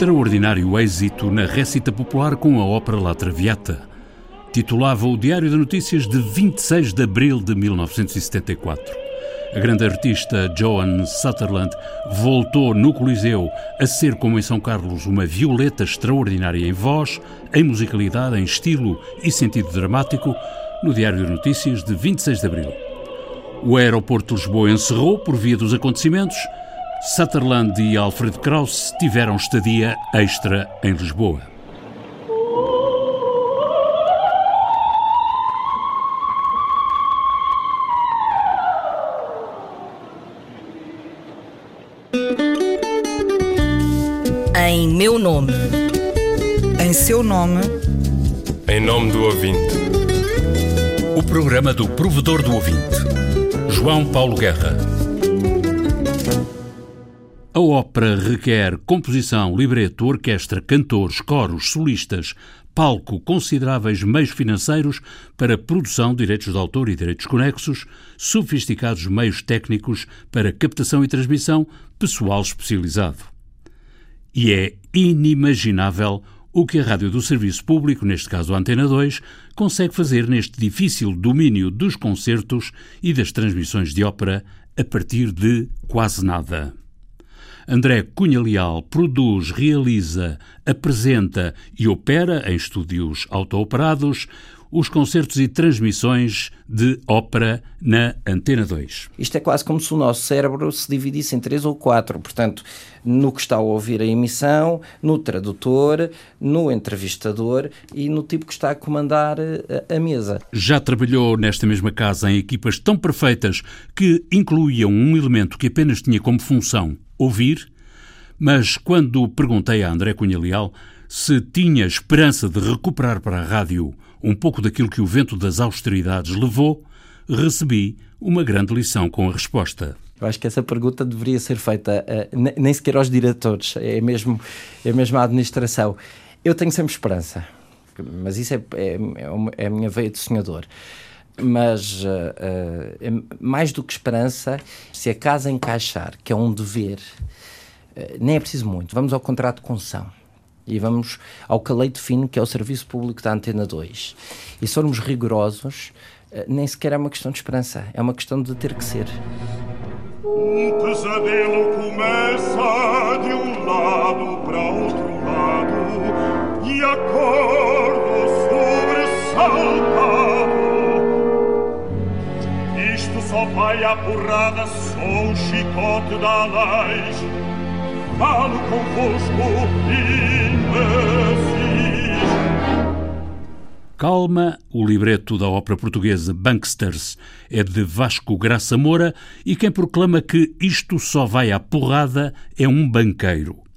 extraordinário êxito na récita popular com a ópera La Traviata. Titulava o Diário de Notícias de 26 de abril de 1974. A grande artista Joan Sutherland voltou no Coliseu a ser, como em São Carlos, uma violeta extraordinária em voz, em musicalidade, em estilo e sentido dramático, no Diário de Notícias de 26 de abril. O aeroporto de Lisboa encerrou por via dos acontecimentos Sutherland e Alfred Krauss tiveram estadia extra em Lisboa. Em meu nome. Em seu nome. Em nome do ouvinte. O programa do provedor do ouvinte. João Paulo Guerra. A ópera requer composição, libreto, orquestra, cantores, coros, solistas, palco, consideráveis meios financeiros para produção, direitos de autor e direitos conexos, sofisticados meios técnicos para captação e transmissão, pessoal especializado. E é inimaginável o que a rádio do serviço público, neste caso a Antena 2, consegue fazer neste difícil domínio dos concertos e das transmissões de ópera a partir de quase nada. André Cunha Leal produz, realiza, apresenta e opera em estúdios auto-operados os concertos e transmissões de ópera na Antena 2. Isto é quase como se o nosso cérebro se dividisse em três ou quatro, portanto, no que está a ouvir a emissão, no tradutor, no entrevistador e no tipo que está a comandar a, eh, a mesa. Já trabalhou nesta mesma casa em equipas tão perfeitas que incluíam um elemento que apenas tinha como função ouvir, mas quando perguntei a André Cunha Leal se tinha esperança de recuperar para a rádio um pouco daquilo que o vento das austeridades levou, recebi uma grande lição com a resposta. Eu acho que essa pergunta deveria ser feita uh, nem sequer aos diretores, é mesmo, é mesmo a administração. Eu tenho sempre esperança, mas isso é, é, é a minha veia de sonhador mas uh, uh, mais do que esperança, se a casa encaixar, que é um dever, uh, nem é preciso muito. Vamos ao contrato de concessão e vamos ao caleito fino, que é o serviço público da Antena 2. E se formos rigorosos, nem sequer é uma questão de esperança, é uma questão de ter que ser. O pesadelo começa de um lado para outro lado e acordo sobressaltado só vai a porrada, sou o chicote da. Falo convosco, imbecis. Calma, o libreto da ópera portuguesa Banksters é de Vasco Graça Moura e quem proclama que isto só vai à porrada é um banqueiro.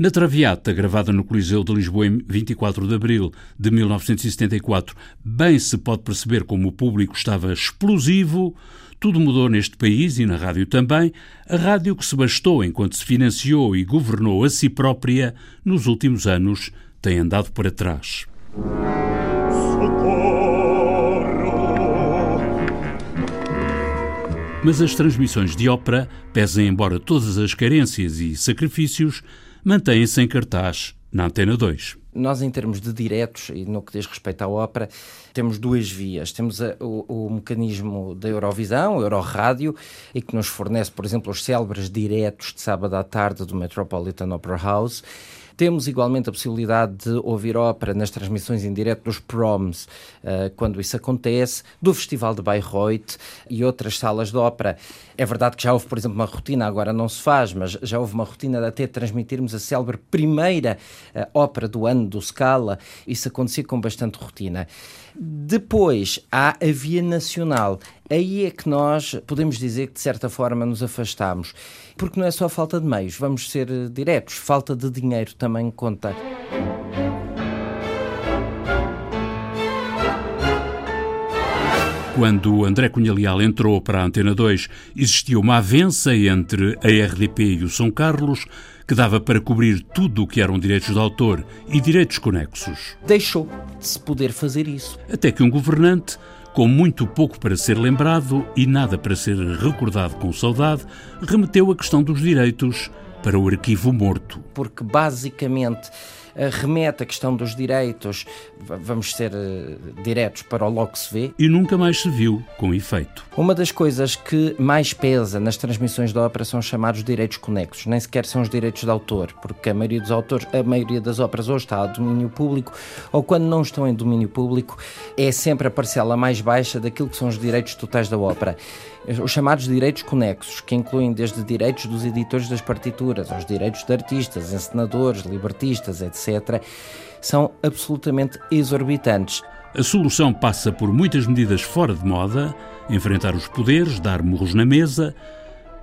Na Traviata, gravada no Coliseu de Lisboa em 24 de abril de 1974, bem se pode perceber como o público estava explosivo. Tudo mudou neste país e na rádio também. A rádio que se bastou enquanto se financiou e governou a si própria, nos últimos anos, tem andado para trás. Mas as transmissões de ópera, pesem embora todas as carências e sacrifícios, mantêm-se em cartaz na Antena 2. Nós, em termos de diretos e no que diz respeito à ópera, temos duas vias. Temos a, o, o, mecanismo da Eurovisão, o Eurorádio, e que nos fornece, por exemplo, os célebres diretos de sábado à tarde do Metropolitan Opera House temos igualmente a possibilidade de ouvir ópera nas transmissões em direto dos proms, uh, quando isso acontece, do Festival de Bayreuth e outras salas de ópera. É verdade que já houve, por exemplo, uma rotina, agora não se faz, mas já houve uma rotina de até transmitirmos a célebre primeira uh, ópera do ano do Scala. Isso acontecia com bastante rotina. Depois há a via nacional. Aí é que nós podemos dizer que, de certa forma, nos afastamos. Porque não é só falta de meios, vamos ser eh, diretos, falta de dinheiro também conta. Quando André Cunha Leal entrou para a Antena 2, existia uma avença entre a RDP e o São Carlos que dava para cobrir tudo o que eram direitos de autor e direitos conexos. Deixou de se poder fazer isso. Até que um governante, com muito pouco para ser lembrado e nada para ser recordado com saudade, remeteu a questão dos direitos para o arquivo morto. Porque basicamente remete a questão dos direitos, vamos ser uh, diretos para o logo que se vê. E nunca mais se viu com efeito. Uma das coisas que mais pesa nas transmissões da ópera são os chamados direitos conexos, nem sequer são os direitos de autor, porque a maioria dos autores, a maioria das óperas hoje está a domínio público, ou quando não estão em domínio público, é sempre a parcela mais baixa daquilo que são os direitos totais da ópera os chamados direitos conexos, que incluem desde direitos dos editores das partituras, aos direitos de artistas, encenadores, libertistas, etc., são absolutamente exorbitantes. A solução passa por muitas medidas fora de moda, enfrentar os poderes, dar murros na mesa,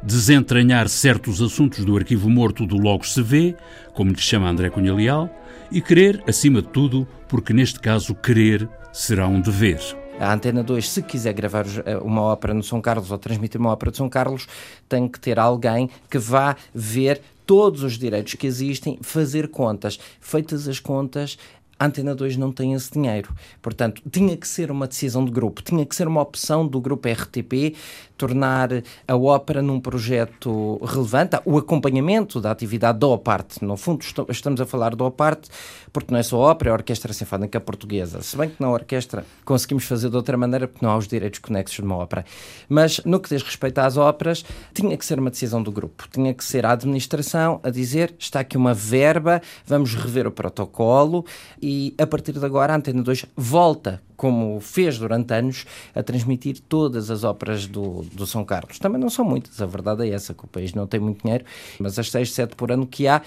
desentranhar certos assuntos do arquivo morto do Logo se vê, como lhe chama André Cunha Leal, e querer, acima de tudo, porque neste caso querer será um dever. A Antena 2, se quiser gravar eh, uma ópera no São Carlos ou transmitir uma ópera de São Carlos, tem que ter alguém que vá ver todos os direitos que existem, fazer contas. Feitas as contas, a Antena 2 não tem esse dinheiro. Portanto, tinha que ser uma decisão de grupo, tinha que ser uma opção do grupo RTP tornar a ópera num projeto relevante, o acompanhamento da atividade da OPARTE. No fundo, estamos a falar da OPARTE porque não é só a ópera, é a Orquestra Sinfónica Portuguesa. Se bem que na orquestra conseguimos fazer de outra maneira porque não há os direitos conexos de uma ópera. Mas no que diz respeito às óperas, tinha que ser uma decisão do grupo. Tinha que ser a administração a dizer está aqui uma verba, vamos rever o protocolo e a partir de agora a Antena 2 volta como fez durante anos, a transmitir todas as óperas do, do São Carlos. Também não são muitas, a verdade é essa, que o país não tem muito dinheiro, mas as 6, 7 por ano que há,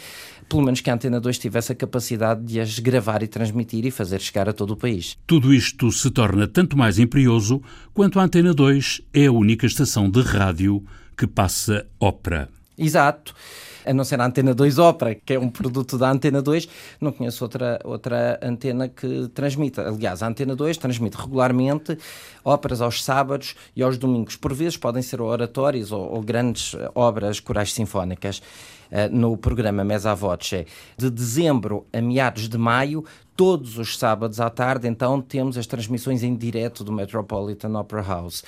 pelo menos que a Antena 2 tivesse a capacidade de as gravar e transmitir e fazer chegar a todo o país. Tudo isto se torna tanto mais imperioso quanto a Antena 2 é a única estação de rádio que passa ópera. Exato a não ser a Antena 2 Opera, que é um produto da Antena 2, não conheço outra, outra antena que transmita. Aliás, a Antena 2 transmite regularmente óperas aos sábados e aos domingos. Por vezes podem ser oratórios ou, ou grandes obras corais sinfónicas. Uh, no programa Mesa Voce, de dezembro a meados de maio, todos os sábados à tarde, então temos as transmissões em direto do Metropolitan Opera House.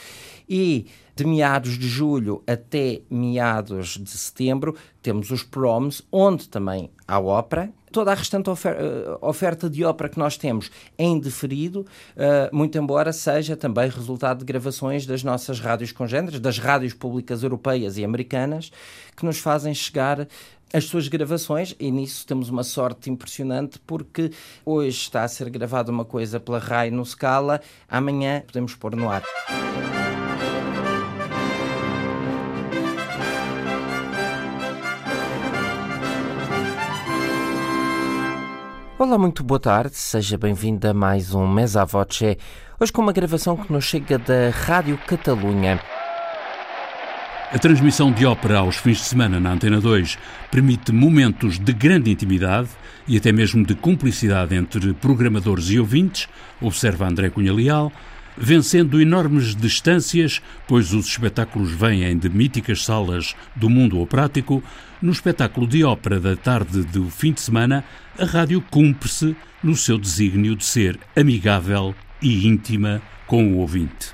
E de meados de julho até meados de setembro, temos os proms, onde também há ópera. Toda a restante eh, oferta de ópera que nós temos é indeferido, uh, muito embora seja também resultado de gravações das nossas rádios congêneres, das rádios públicas europeias e americanas, que nos fazem chegar as suas gravações e nisso temos uma sorte impressionante porque hoje está a ser gravada uma coisa pela RAI no Scala, amanhã podemos pôr no ar. Olá, muito boa tarde, seja bem-vindo a mais um Mesa Voce, hoje com uma gravação que nos chega da Rádio Catalunha. A transmissão de ópera aos fins de semana na Antena 2 permite momentos de grande intimidade e até mesmo de cumplicidade entre programadores e ouvintes, observa André Cunha Leal, vencendo enormes distâncias, pois os espetáculos vêm de míticas salas do mundo operático, no espetáculo de ópera da tarde do fim de semana, a rádio cumpre-se no seu desígnio de ser amigável e íntima com o ouvinte.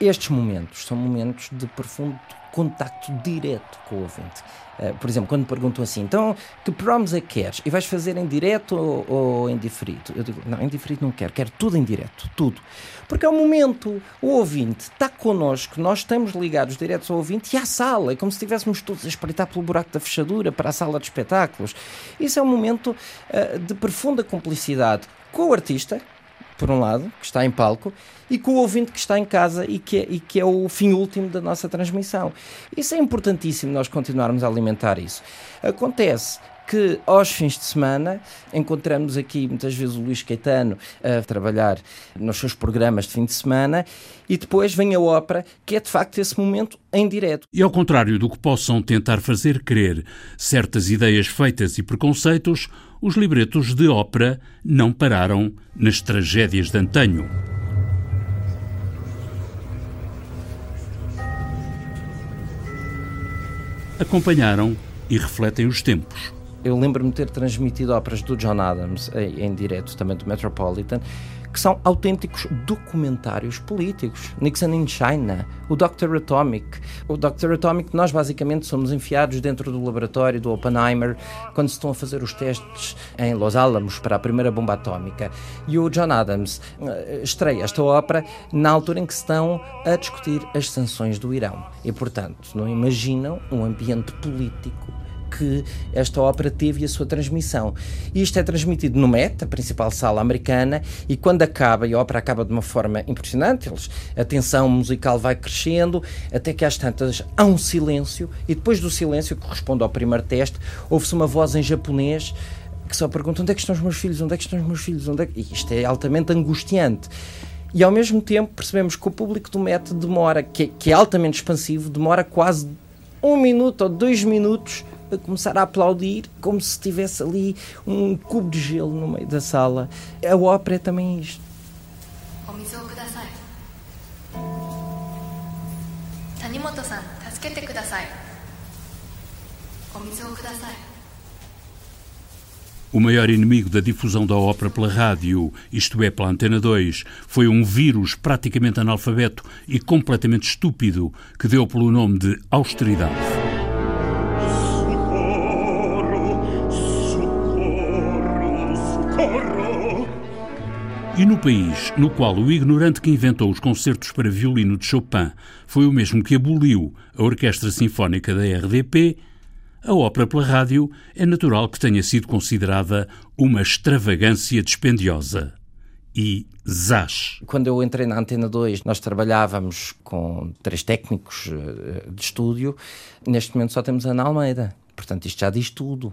Estes momentos são momentos de profundo contacto direto com o ouvinte. Uh, por exemplo, quando perguntam assim, então que proms é que queres? E vais fazer em direto ou, ou em diferido? Eu digo, não, em diferido não quero, quero tudo em direto, tudo. Porque é o momento, o ouvinte está connosco, nós estamos ligados diretos ao ouvinte e à sala, é como se estivéssemos todos a espreitar pelo buraco da fechadura para a sala de espetáculos. Isso é um momento uh, de profunda cumplicidade com o artista, por um lado, que está em palco, e com o ouvinte que está em casa e que, é, e que é o fim último da nossa transmissão. Isso é importantíssimo nós continuarmos a alimentar isso. Acontece que aos fins de semana encontramos aqui muitas vezes o Luís Caetano a trabalhar nos seus programas de fim de semana e depois vem a ópera, que é de facto esse momento em direto. E ao contrário do que possam tentar fazer crer certas ideias feitas e preconceitos, os libretos de ópera não pararam nas tragédias de antanho. Acompanharam e refletem os tempos. Eu lembro-me de ter transmitido óperas do John Adams em, em direto também do Metropolitan, que são autênticos documentários políticos. Nixon in China, o Dr. Atomic. O Dr. Atomic, nós basicamente somos enfiados dentro do laboratório do Oppenheimer quando se estão a fazer os testes em Los Alamos para a primeira bomba atómica. E o John Adams eh, estreia esta ópera na altura em que estão a discutir as sanções do Irão. E, portanto, não imaginam um ambiente político que esta ópera teve a sua transmissão. Isto é transmitido no Met, a principal sala americana, e quando acaba, e a ópera acaba de uma forma impressionante, eles, a tensão musical vai crescendo, até que às tantas há um silêncio, e depois do silêncio, que corresponde ao primeiro teste, ouve-se uma voz em japonês que só pergunta onde é que estão os meus filhos, onde é que estão os meus filhos, onde é que... E isto é altamente angustiante. E ao mesmo tempo percebemos que o público do Met demora, que é, que é altamente expansivo, demora quase um minuto ou dois minutos a começar a aplaudir como se tivesse ali um cubo de gelo no meio da sala. A ópera é também isto. O maior inimigo da difusão da ópera pela rádio, isto é, pela Antena 2, foi um vírus praticamente analfabeto e completamente estúpido que deu pelo nome de austeridade. No país no qual o ignorante que inventou os concertos para violino de Chopin foi o mesmo que aboliu a Orquestra Sinfónica da RDP, a ópera pela rádio é natural que tenha sido considerada uma extravagância dispendiosa. E zás. Quando eu entrei na Antena 2, nós trabalhávamos com três técnicos eh, de estúdio. Neste momento só temos Ana Almeida. Portanto, isto já diz tudo.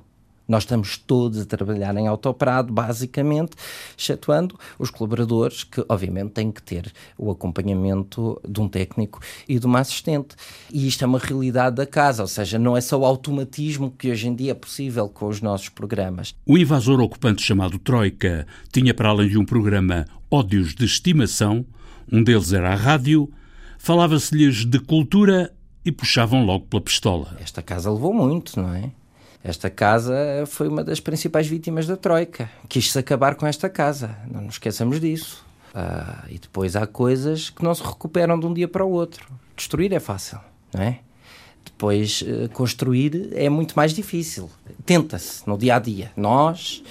Nós estamos todos a trabalhar em autooperado, basicamente, excetuando os colaboradores, que obviamente têm que ter o acompanhamento de um técnico e de uma assistente. E isto é uma realidade da casa, ou seja, não é só o automatismo que hoje em dia é possível com os nossos programas. O invasor ocupante chamado Troika tinha, para além de um programa, ódios de estimação, um deles era a rádio, falava-se-lhes de cultura e puxavam logo pela pistola. Esta casa levou muito, não é? Esta casa foi uma das principais vítimas da Troika. Quis-se acabar com esta casa, não nos esqueçamos disso. Ah, e depois há coisas que não se recuperam de um dia para o outro. Destruir é fácil, não é? Depois, eh, construir é muito mais difícil. Tenta-se no dia a dia. Nós,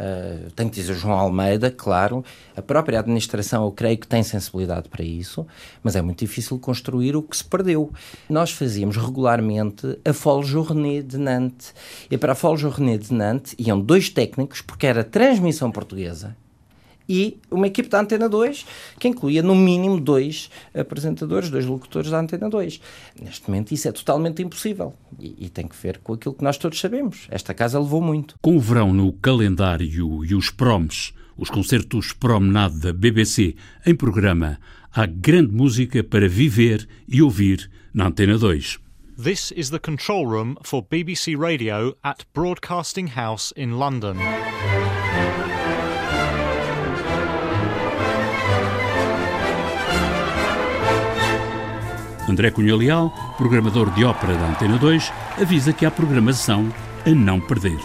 uh, tenho que dizer João Almeida, claro, a própria administração, eu creio que tem sensibilidade para isso, mas é muito difícil construir o que se perdeu. Nós fazíamos regularmente a Folle Journée de Nantes. E para a Folle Journée de Nantes iam dois técnicos, porque era transmissão portuguesa e uma equipe da Antena 2 que incluía no mínimo dois apresentadores, dois locutores da Antena 2. Neste momento isso é totalmente impossível e, e, tem que ver com aquilo que nós todos sabemos. Esta casa levou muito. Com o verão no calendário e os proms, os concertos promenade da BBC em programa, há grande música para viver e ouvir na Antena 2. This is the control room for BBC Radio at Broadcasting House in London. André Cunha Leal, programador de ópera da Antena 2, avisa que há programação a não perder.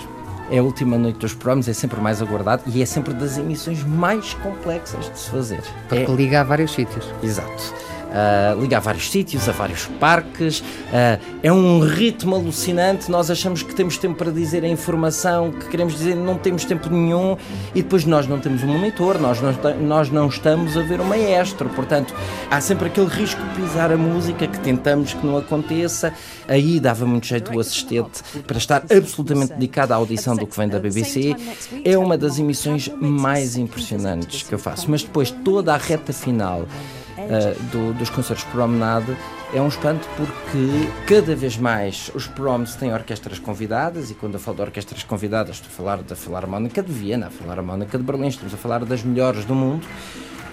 É a última noite dos programas, é sempre mais aguardado e é sempre das emissões mais complexas de se fazer. Porque é... liga a vários sítios. Exato. Uh, liga a vários sítios, a vários parques. Uh, é um ritmo alucinante. Nós achamos que temos tempo para dizer a informação que queremos dizer, não temos tempo nenhum. E depois nós não temos um monitor, nós não, nós não estamos a ver o maestro. Portanto, há sempre aquele risco de pisar a música que tentamos que não aconteça. Aí dava muito jeito o assistente para estar absolutamente dedicado à audição do que vem da BBC. É uma das emissões mais impressionantes que eu faço. Mas depois, toda a reta final. Uh, do, dos concertos promenade é um espanto porque cada vez mais os proms têm orquestras convidadas e quando eu falo de orquestras convidadas estou a falar da Filarmónica de Viena, a Filarmónica de Berlim, estamos a falar das melhores do mundo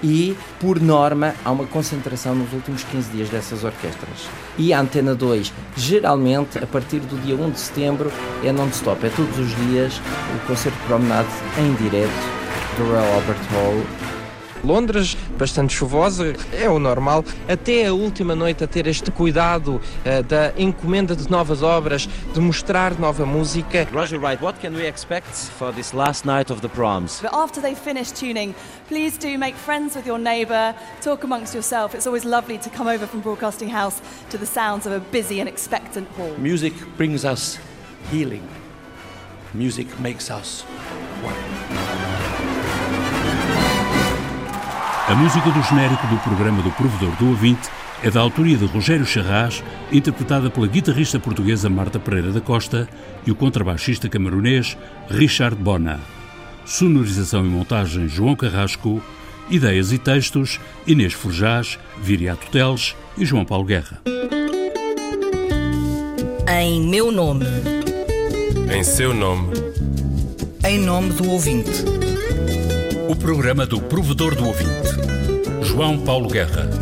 e, por norma, há uma concentração nos últimos 15 dias dessas orquestras. E a Antena 2, geralmente, a partir do dia 1 de setembro, é non-stop, é todos os dias o concerto promenade em direto do Royal Albert Hall Londres, bastante chuvosa, é o normal. Até a última noite a ter este cuidado uh, da encomenda de novas obras, de mostrar nova música. Roger Wright, what can we expect for this last night of the proms? But after they finish tuning, please do make friends with your neighbour, talk amongst yourself. It's always lovely to come over from Broadcasting House to the sounds of a busy and expectant hall. Music brings us healing. Music makes us one. A música do genérico do programa do Provedor do Ouvinte é da autoria de Rogério Charras, interpretada pela guitarrista portuguesa Marta Pereira da Costa e o contrabaixista camaronês Richard Bona. Sonorização e montagem João Carrasco, ideias e textos Inês Forjás, Viriato Teles e João Paulo Guerra. Em meu nome. Em seu nome. Em nome do ouvinte. O programa do Provedor do Ouvinte. João Paulo Guerra.